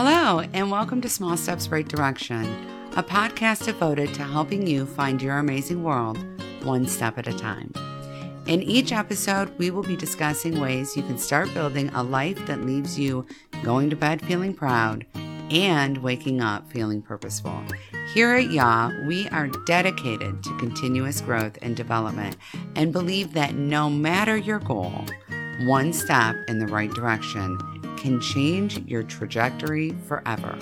Hello, and welcome to Small Steps Right Direction, a podcast devoted to helping you find your amazing world one step at a time. In each episode, we will be discussing ways you can start building a life that leaves you going to bed feeling proud and waking up feeling purposeful. Here at YA, we are dedicated to continuous growth and development and believe that no matter your goal, one step in the right direction can change your trajectory forever.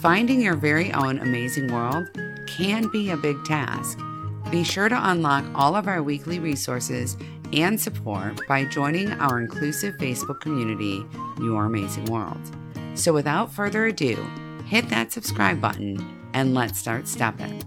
Finding your very own amazing world can be a big task. Be sure to unlock all of our weekly resources and support by joining our inclusive Facebook community, Your Amazing World. So, without further ado, hit that subscribe button and let's start stepping.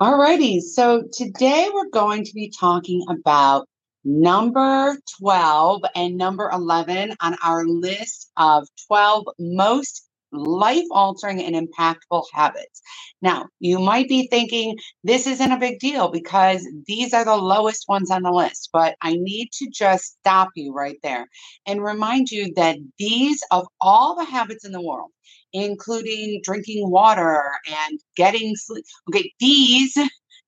Alrighty, so today we're going to be talking about number 12 and number 11 on our list of 12 most life altering and impactful habits. Now, you might be thinking this isn't a big deal because these are the lowest ones on the list, but I need to just stop you right there and remind you that these, of all the habits in the world, including drinking water and getting sleep, okay, these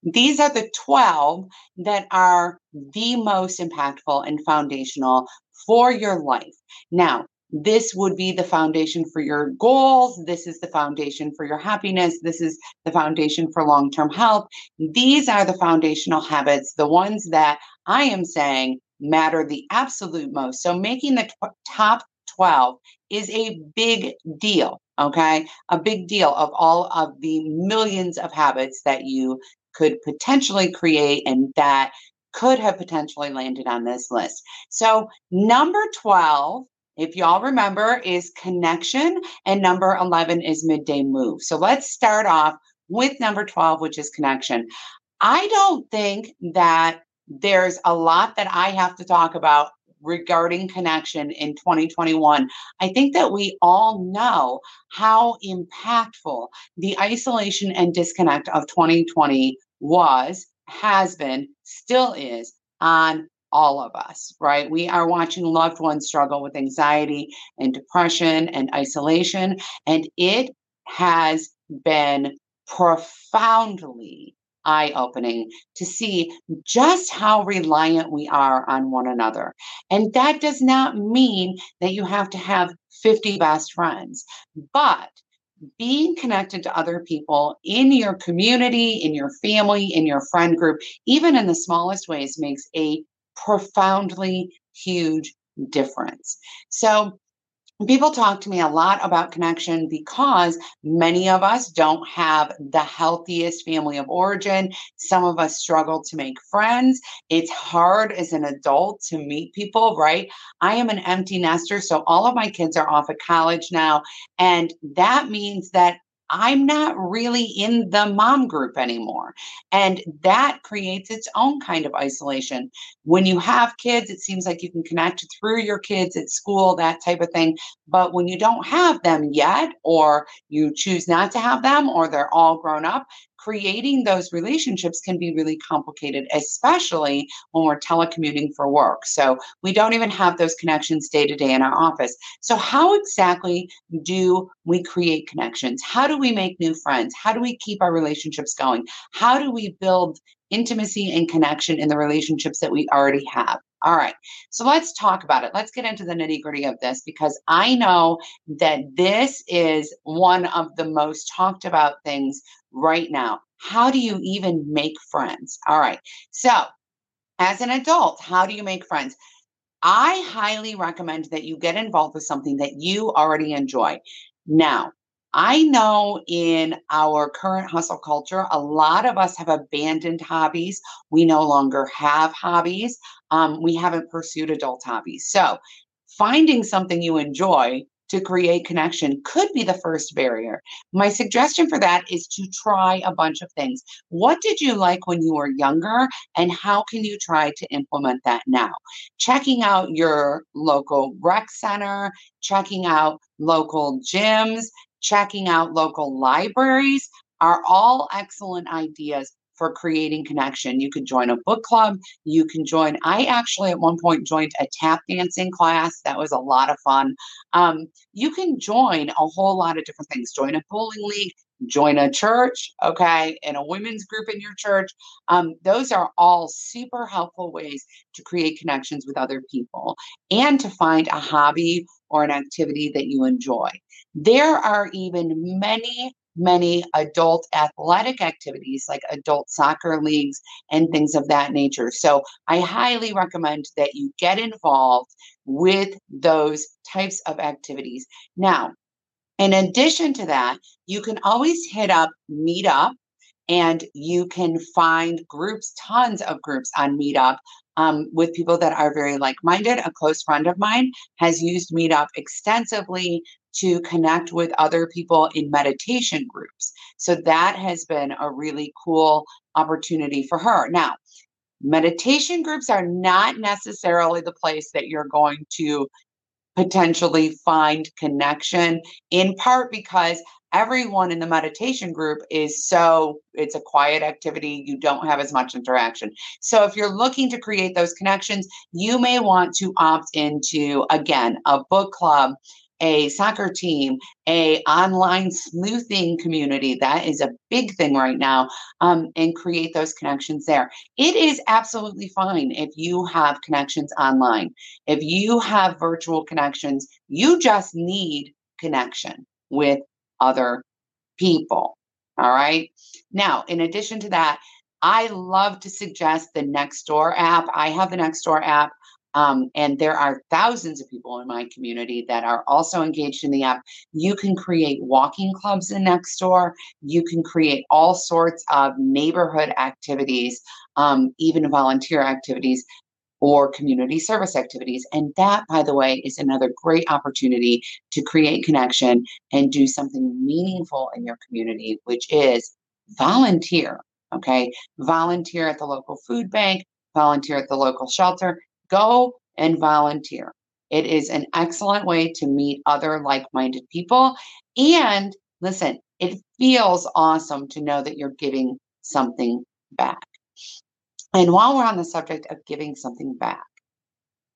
these are the 12 that are the most impactful and foundational for your life. Now, this would be the foundation for your goals. This is the foundation for your happiness. This is the foundation for long term health. These are the foundational habits, the ones that I am saying matter the absolute most. So, making the top 12 is a big deal. Okay. A big deal of all of the millions of habits that you could potentially create and that could have potentially landed on this list. So, number 12 if y'all remember, is connection, and number 11 is midday move. So let's start off with number 12, which is connection. I don't think that there's a lot that I have to talk about regarding connection in 2021. I think that we all know how impactful the isolation and disconnect of 2020 was, has been, still is on all of us, right? We are watching loved ones struggle with anxiety and depression and isolation, and it has been profoundly eye opening to see just how reliant we are on one another. And that does not mean that you have to have 50 best friends, but being connected to other people in your community, in your family, in your friend group, even in the smallest ways, makes a profoundly huge difference. So, people talk to me a lot about connection because many of us don't have the healthiest family of origin. Some of us struggle to make friends. It's hard as an adult to meet people, right? I am an empty nester, so all of my kids are off at college now. And that means that I'm not really in the mom group anymore. And that creates its own kind of isolation. When you have kids, it seems like you can connect through your kids at school, that type of thing. But when you don't have them yet, or you choose not to have them, or they're all grown up, creating those relationships can be really complicated, especially when we're telecommuting for work. So we don't even have those connections day to day in our office. So, how exactly do we create connections? How do we make new friends? How do we keep our relationships going? How do we build intimacy and connection in the relationships that we already have? All right. So let's talk about it. Let's get into the nitty gritty of this because I know that this is one of the most talked about things right now. How do you even make friends? All right. So, as an adult, how do you make friends? I highly recommend that you get involved with something that you already enjoy. Now, I know in our current hustle culture, a lot of us have abandoned hobbies. We no longer have hobbies. Um, we haven't pursued adult hobbies. So, finding something you enjoy to create connection could be the first barrier. My suggestion for that is to try a bunch of things. What did you like when you were younger, and how can you try to implement that now? Checking out your local rec center, checking out local gyms, checking out local libraries are all excellent ideas for creating connection. You can join a book club. You can join, I actually at one point joined a tap dancing class. That was a lot of fun. Um, you can join a whole lot of different things. Join a bowling league, join a church, okay, and a women's group in your church. Um, those are all super helpful ways to create connections with other people and to find a hobby or an activity that you enjoy. There are even many many adult athletic activities like adult soccer leagues and things of that nature. So I highly recommend that you get involved with those types of activities. Now, in addition to that, you can always hit up Meetup and you can find groups, tons of groups on Meetup um, with people that are very like minded. A close friend of mine has used Meetup extensively to connect with other people in meditation groups. So that has been a really cool opportunity for her. Now, meditation groups are not necessarily the place that you're going to potentially find connection, in part because everyone in the meditation group is so it's a quiet activity you don't have as much interaction. So if you're looking to create those connections you may want to opt into again a book club a soccer team, a online sleuthing community. That is a big thing right now, um, and create those connections there. It is absolutely fine if you have connections online. If you have virtual connections, you just need connection with other people. All right. Now, in addition to that, I love to suggest the Nextdoor app. I have the Nextdoor app. Um, and there are thousands of people in my community that are also engaged in the app. You can create walking clubs in Nextdoor. You can create all sorts of neighborhood activities, um, even volunteer activities or community service activities. And that, by the way, is another great opportunity to create connection and do something meaningful in your community, which is volunteer. Okay. Volunteer at the local food bank, volunteer at the local shelter, Go and volunteer. It is an excellent way to meet other like minded people. And listen, it feels awesome to know that you're giving something back. And while we're on the subject of giving something back,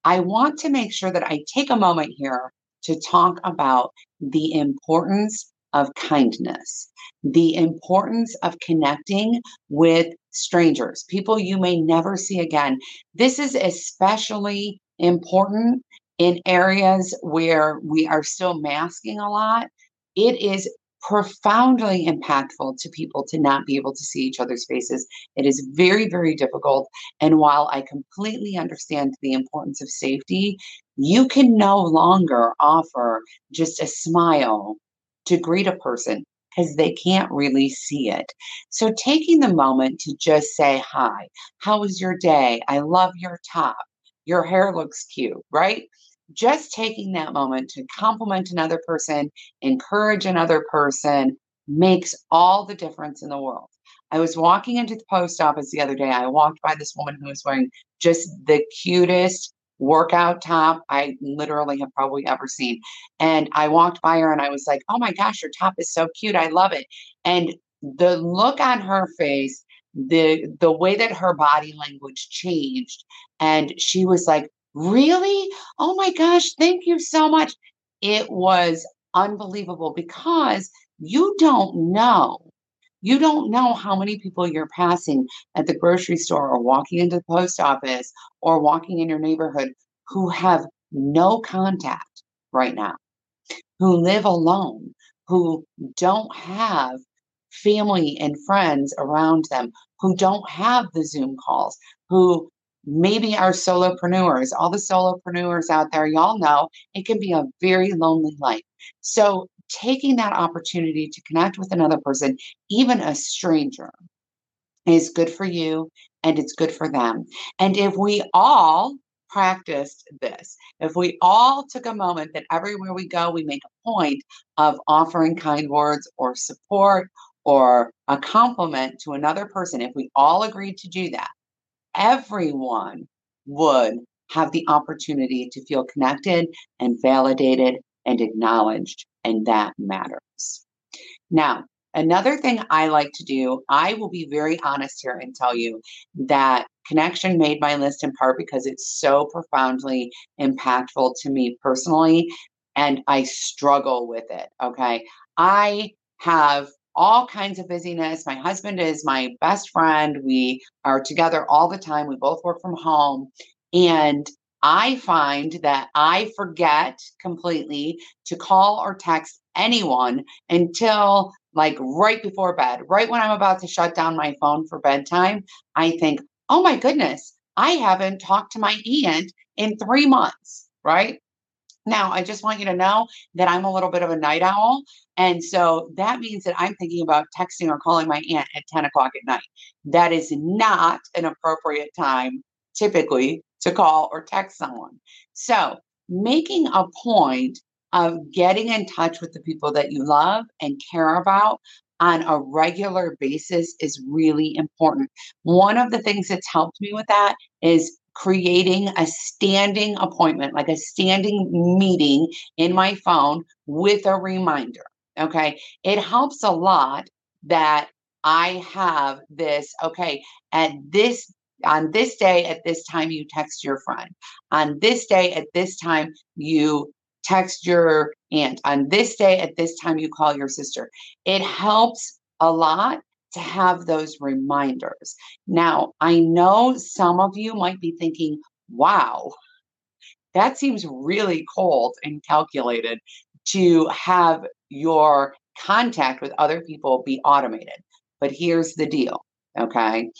I want to make sure that I take a moment here to talk about the importance of kindness, the importance of connecting with strangers, people you may never see again. This is especially important in areas where we are still masking a lot. It is profoundly impactful to people to not be able to see each other's faces. It is very, very difficult. And while I completely understand the importance of safety, you can no longer offer just a smile to greet a person because they can't really see it. So taking the moment to just say, Hi, how was your day? I love your top. Your hair looks cute, right? Just taking that moment to compliment another person, encourage another person makes all the difference in the world. I was walking into the post office the other day. I walked by this woman who was wearing just the cutest workout top I literally have probably ever seen. And I walked by her and I was like, oh my gosh, your top is so cute. I love it. And the look on her face, the the way that her body language changed, and she was like, Really? Oh my gosh, thank you so much. It was unbelievable because you don't know you don't know how many people you're passing at the grocery store or walking into the post office or walking in your neighborhood who have no contact right now, who live alone, who don't have family and friends around them, who don't have the Zoom calls, who maybe are solopreneurs. All the solopreneurs out there, y'all know it can be a very lonely life. So taking that opportunity to connect with another person, even a stranger, is good for you and it's good for them. And if we all practiced this, if we all took a moment that everywhere we go, we make a point of offering kind words or support or a compliment to another person, if we all agreed to do that, everyone would have the opportunity to feel connected and validated and acknowledged and that matters. Now, Another thing I like to do, I will be very honest here and tell you that connection made my list in part because it's so profoundly impactful to me personally and I struggle with it. Okay. I have all kinds of busyness. My husband is my best friend. We are together all the time. We both work from home. And I find that I forget completely to call or text anyone until like right before bed, right when I'm about to shut down my phone for bedtime. I think, oh my goodness, I haven't talked to my aunt in three months, right? Now, I just want you to know that I'm a little bit of a night owl. And so that means that I'm thinking about texting or calling my aunt at 10 o'clock at night. That is not an appropriate time typically to call or text someone. So making a point of getting in touch with the people that you love and care about on a regular basis is really important. One of the things that's helped me with that is creating a standing appointment, like a standing meeting in my phone with a reminder. Okay. It helps a lot that I have this, okay, at this on this day at this time you text your friend on this day at this time you text your aunt on this day at this time you call your sister it helps a lot to have those reminders. Now, I know some of you might be thinking, wow, that seems really cold and calculated to have your contact with other people be automated. But here's the deal, okay?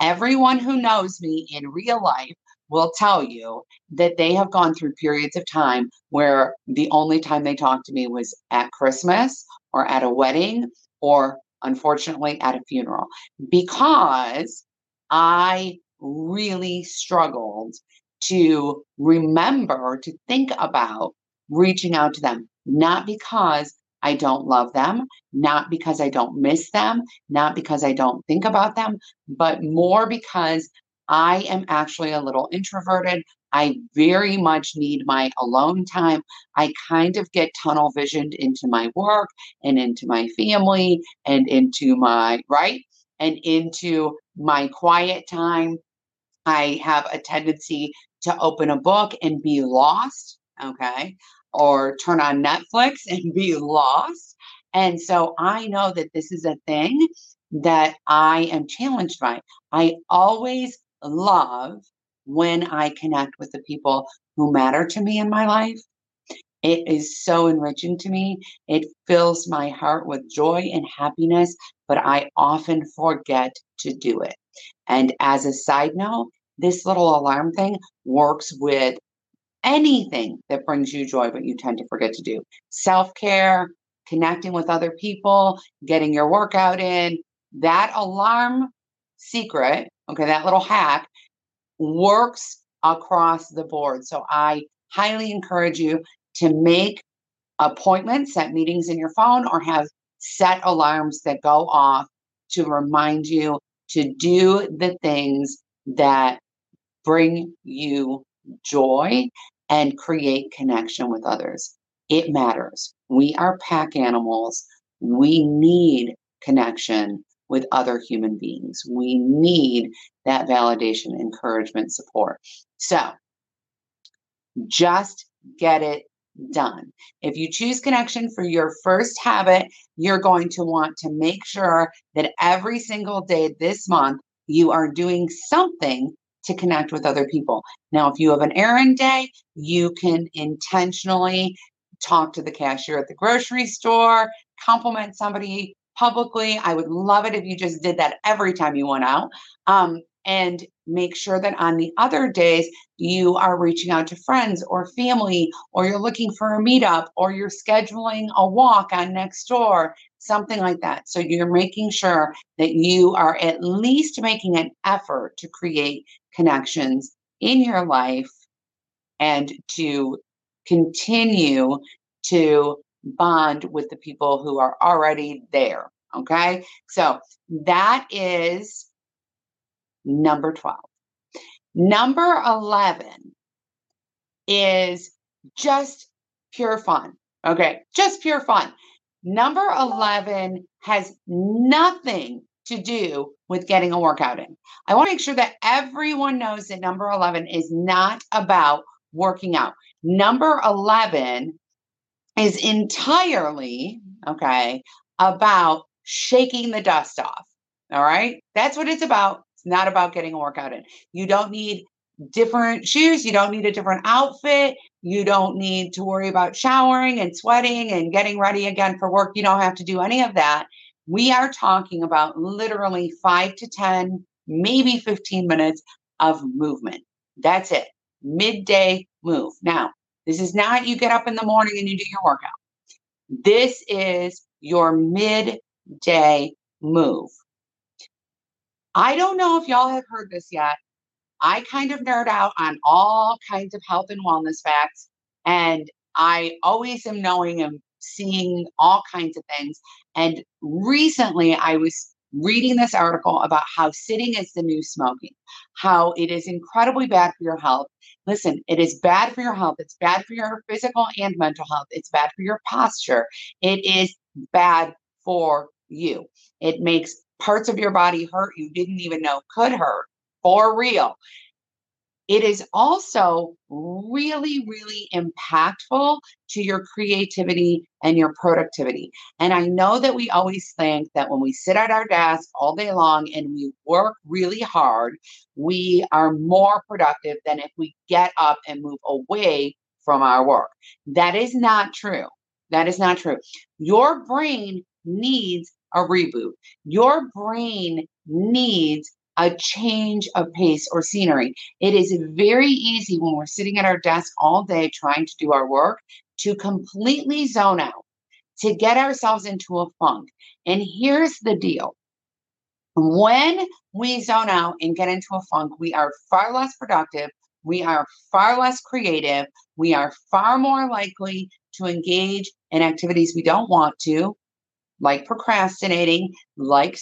Everyone who knows me in real life will tell you that they have gone through periods of time where the only time they talked to me was at Christmas or at a wedding or unfortunately, at a funeral. Because I really struggled to remember to think about reaching out to them, not because I don't love them, not because I don't miss them, not because I don't think about them, but more because I am actually a little introverted. I very much need my alone time. I kind of get tunnel visioned into my work and into my family and into my, right? And into my quiet time. I have a tendency to open a book and be lost, okay? Or turn on Netflix and be lost. And so I know that this is a thing that I am challenged by. I always love when I connect with the people who matter to me in my life. It is so enriching to me. It fills my heart with joy and happiness, but I often forget to do it. And as a side note, this little alarm thing works with anything that brings you joy, but you tend to forget to do. Self care, connecting with other people, getting your workout in. That alarm secret, okay, that little hack works across the board. So I highly encourage you to make appointments, set meetings in your phone, or have set alarms that go off to remind you to do the things that bring you joy and create connection with others. It matters. We are pack animals. We need connection with other human beings. We need that validation, encouragement, support. So just get it done. If you choose connection for your first habit, you're going to want to make sure that every single day this month you are doing something to connect with other people. Now, if you have an errand day, you can intentionally talk to the cashier at the grocery store, compliment somebody publicly. I would love it if you just did that every time you went out. Um, and make sure that on the other days you are reaching out to friends or family, or you're looking for a meetup, or you're scheduling a walk on Nextdoor, something like that. So you're making sure that you are at least making an effort to create connections in your life and to continue to bond with the people who are already there. Okay. So that is number 12. Number 11 is just pure fun. Okay. Just pure fun. Number 11 has nothing to do with getting a workout in. I want to make sure that everyone knows that number 11 is not about working out. Number 11 is entirely, okay, about shaking the dust off. All right. That's what it's about. It's not about getting a workout in. You don't need different shoes. You don't need a different outfit. You don't need to worry about showering and sweating and getting ready again for work. You don't have to do any of that. We are talking about literally five to 10, maybe 15 minutes of movement. That's it. Midday move. Now, this is not you get up in the morning and you do your workout. This is your midday move. I don't know if y'all have heard this yet. I kind of nerd out on all kinds of health and wellness facts. And I always am knowing and seeing all kinds of things. And recently I was reading this article about how sitting is the new smoking, how it is incredibly bad for your health. Listen, it is bad for your health. It's bad for your physical and mental health. It's bad for your posture. It is bad for you. It makes parts of your body hurt you didn't even know could hurt for real. It is also really, really impactful to your creativity and your productivity. And I know that we always think that when we sit at our desk all day long and we work really hard, we are more productive than if we get up and move away from our work. That is not true. That is not true. Your brain needs a reboot. Your brain needs a change of pace or scenery. It is very easy when we're sitting at our desk all day trying to do our work to completely zone out, to get ourselves into a funk. And here's the deal when we zone out and get into a funk, we are far less productive. We are far less creative. We are far more likely to engage in activities we don't want to like procrastinating, like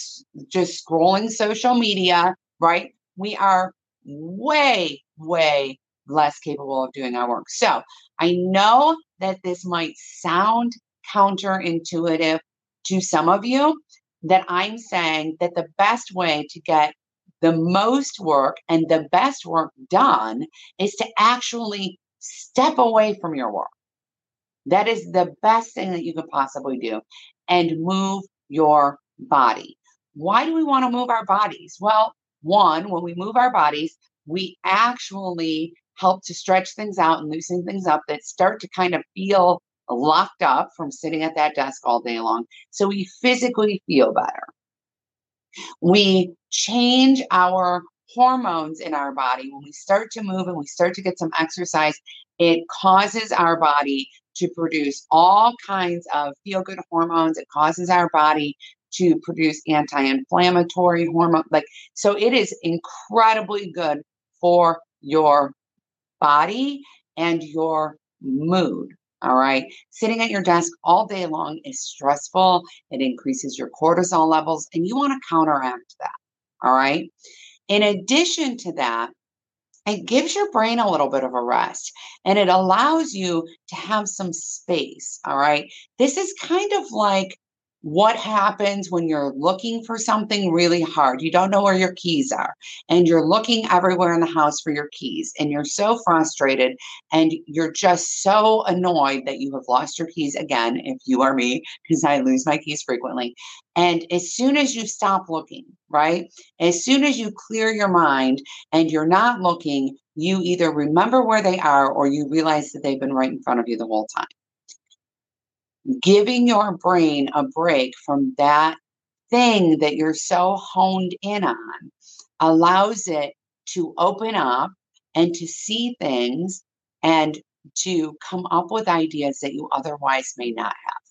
just scrolling social media, right? We are way, way less capable of doing our work. So I know that this might sound counterintuitive to some of you, that I'm saying that the best way to get the most work and the best work done is to actually step away from your work. That is the best thing that you could possibly do and move your body. Why do we want to move our bodies? Well, one, when we move our bodies, we actually help to stretch things out and loosen things up that start to kind of feel locked up from sitting at that desk all day long. So we physically feel better. We change our hormones in our body. When we start to move and we start to get some exercise, it causes our body to produce all kinds of feel good hormones. It causes our body to produce anti inflammatory hormone. Like, so it is incredibly good for your body and your mood. All right. Sitting at your desk all day long is stressful. It increases your cortisol levels, and you want to counteract that. All right. In addition to that, it gives your brain a little bit of a rest and it allows you to have some space. All right. This is kind of like what happens when you're looking for something really hard. You don't know where your keys are, and you're looking everywhere in the house for your keys, and you're so frustrated and you're just so annoyed that you have lost your keys again, if you are me, because I lose my keys frequently. And as soon as you stop looking, right? As soon as you clear your mind and you're not looking, you either remember where they are or you realize that they've been right in front of you the whole time giving your brain a break from that thing that you're so honed in on allows it to open up and to see things and to come up with ideas that you otherwise may not have.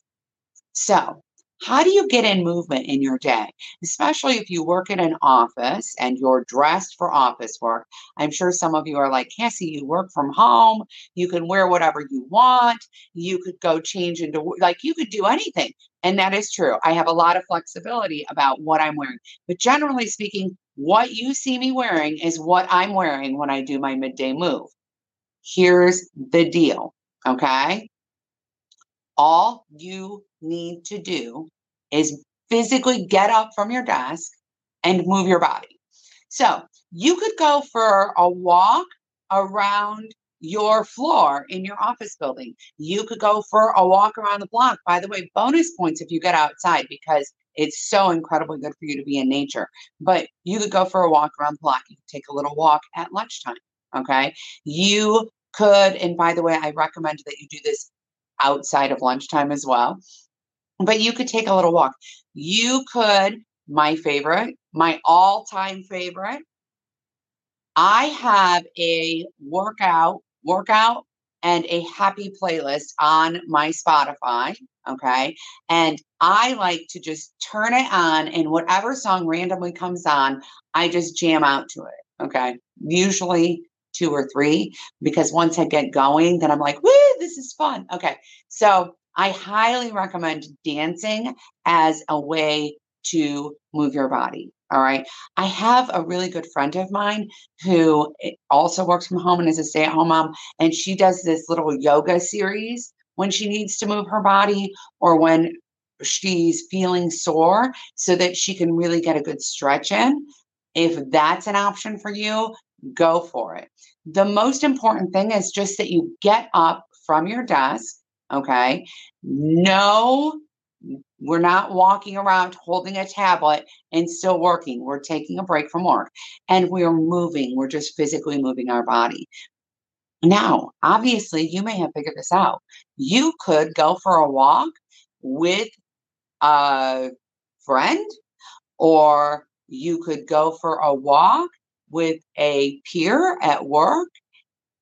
So, how do you get in movement in your day? Especially if you work in an office and you're dressed for office work. I'm sure some of you are like, Cassie, you work from home. You can wear whatever you want. You could go change into, like, you could do anything. And that is true. I have a lot of flexibility about what I'm wearing. But generally speaking, what you see me wearing is what I'm wearing when I do my midday move. Here's the deal. Okay. All you need to do is physically get up from your desk and move your body. So you could go for a walk around your floor in your office building. You could go for a walk around the block. By the way, bonus points if you get outside because it's so incredibly good for you to be in nature. But you could go for a walk around the block. You could take a little walk at lunchtime. Okay. You could, and by the way, I recommend that you do this outside of lunchtime as well. But you could take a little walk. You could, my favorite, my all time favorite, I have a workout, workout and a happy playlist on my Spotify. Okay. And I like to just turn it on and whatever song randomly comes on, I just jam out to it. Okay. Usually two or three because once I get going, then I'm like, woo, this is fun. Okay. So I highly recommend dancing as a way to move your body. All right. I have a really good friend of mine who eh, also works from home and is a stay at home mom. And she does this little yoga series when she needs to move her body or when she's feeling sore so that she can really get a good stretch in. If that's an option for you, go for it. The most important thing is just that you get up from your desk, okay? No, we're not walking around holding a tablet and still working. We're taking a break from work and we're moving. We're just physically moving our body. Now, obviously, you may have figured this out. You could go for a walk with a friend, or you could go for a walk with a peer at work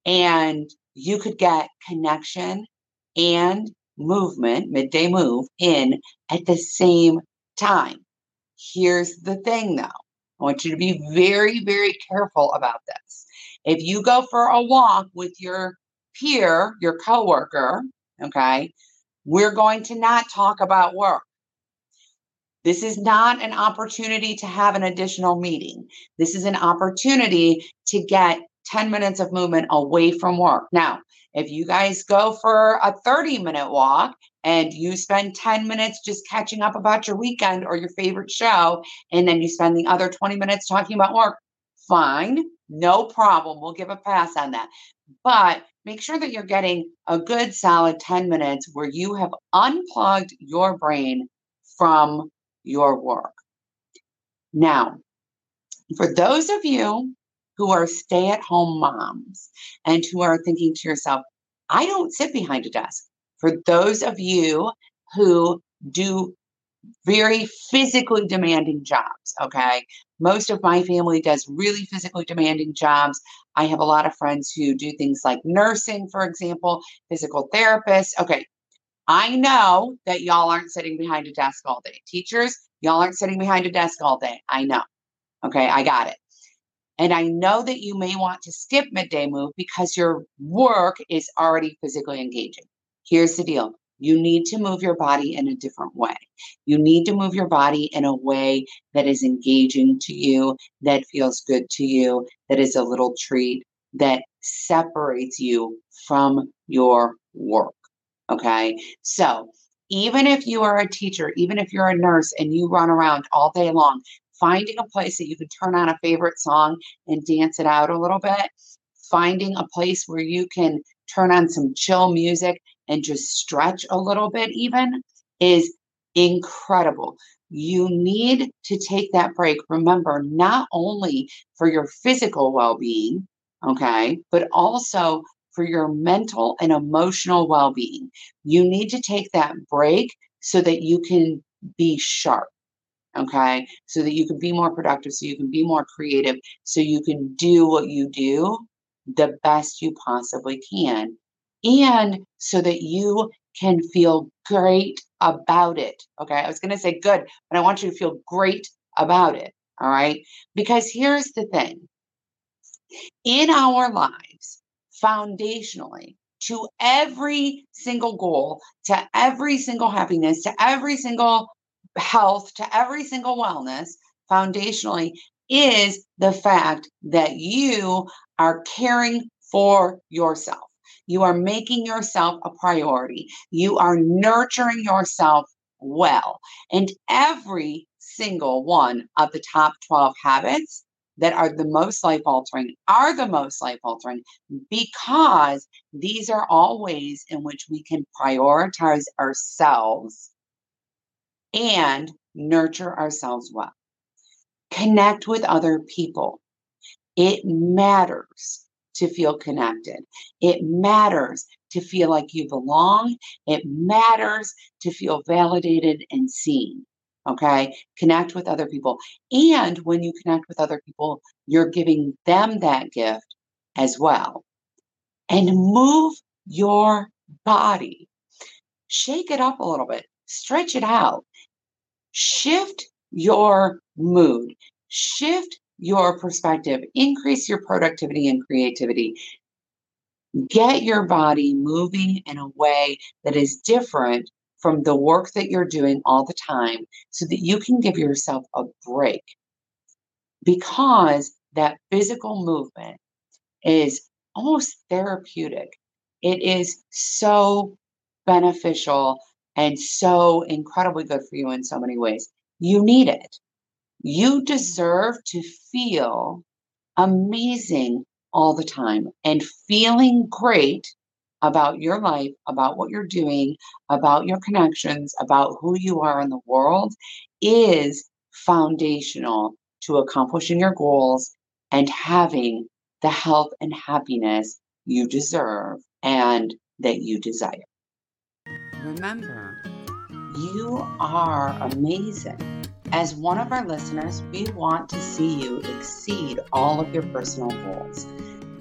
and you could get connection and movement, midday move, in at the same time. Here's the thing though I want you to be very, very careful about this. If you go for a walk with your peer, your coworker, okay, we're going to not talk about work. This is not an opportunity to have an additional meeting. This is an opportunity to get 10 minutes of movement away from work. Now, if you guys go for a 30 minute walk and you spend 10 minutes just catching up about your weekend or your favorite show, and then you spend the other 20 minutes talking about work, fine, no problem. We'll give a pass on that. But make sure that you're getting a good solid 10 minutes where you have unplugged your brain from your work. Now, for those of you who are stay at home moms and who are thinking to yourself, I don't sit behind a desk. For those of you who do very physically demanding jobs, okay? Most of my family does really physically demanding jobs. I have a lot of friends who do things like nursing, for example, physical therapists. Okay, I know that y'all aren't sitting behind a desk all day. Teachers, y'all aren't sitting behind a desk all day. I know. Okay, I got it. And I know that you may want to skip midday move because your work is already physically engaging. Here's the deal you need to move your body in a different way. You need to move your body in a way that is engaging to you, that feels good to you, that is a little treat, that separates you from your work. Okay. So even if you are a teacher, even if you're a nurse and you run around all day long, finding a place that you can turn on a favorite song and dance it out a little bit, finding a place where you can turn on some chill music and just stretch a little bit, even is incredible. You need to take that break. Remember, not only for your physical well being, okay, but also for your mental and emotional well being. You need to take that break so that you can be sharp. Okay. So that you can be more productive, so you can be more creative, so you can do what you do the best you possibly can. And so that you can feel great about it. Okay. I was going to say good, but I want you to feel great about it. All right. Because here's the thing in our lives, foundationally to every single goal, to every single happiness, to every single health, to every single wellness, foundationally is the fact that you are caring for yourself. You are making yourself a priority. You are nurturing yourself well. And every single one of the top 12 habits that are the most life altering are the most life altering because these are all ways in which we can prioritize ourselves and nurture ourselves well. Connect with other people. It matters to feel connected. It matters to feel like you belong. It matters to feel validated and seen. Okay. Connect with other people. And when you connect with other people, you're giving them that gift as well. And move your body. Shake it up a little bit, stretch it out, shift your mood, shift your perspective, increase your productivity and creativity. Get your body moving in a way that is different from the work that you're doing all the time so that you can give yourself a break. Because that physical movement is almost therapeutic. It is so beneficial and so incredibly good for you in so many ways. You need it. You deserve to feel amazing all the time and feeling great about your life, about what you're doing, about your connections, about who you are in the world is foundational to accomplishing your goals and having the health and happiness you deserve and that you desire. Remember, you are amazing. As one of our listeners, we want to see you exceed all of your personal goals.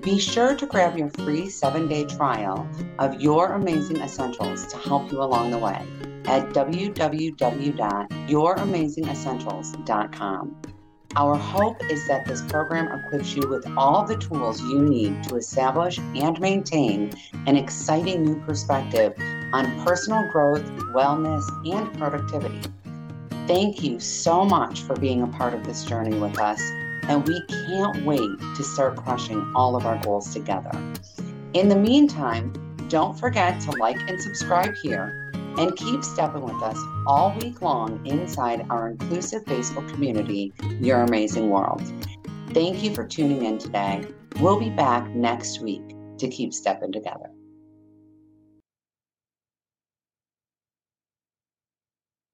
Be sure to grab your free seven day trial of Your Amazing Essentials to help you along the way at www.youramazingessentials.com. Our hope is that this program equips you with all the tools you need to establish and maintain an exciting new perspective on personal growth, wellness, and productivity. Thank you so much for being a part of this journey with us, and we can't wait to start crushing all of our goals together. In the meantime, don't forget to like and subscribe here and keep stepping with us all week long inside our inclusive Facebook community, Your Amazing World. Thank you for tuning in today. We'll be back next week to keep stepping together.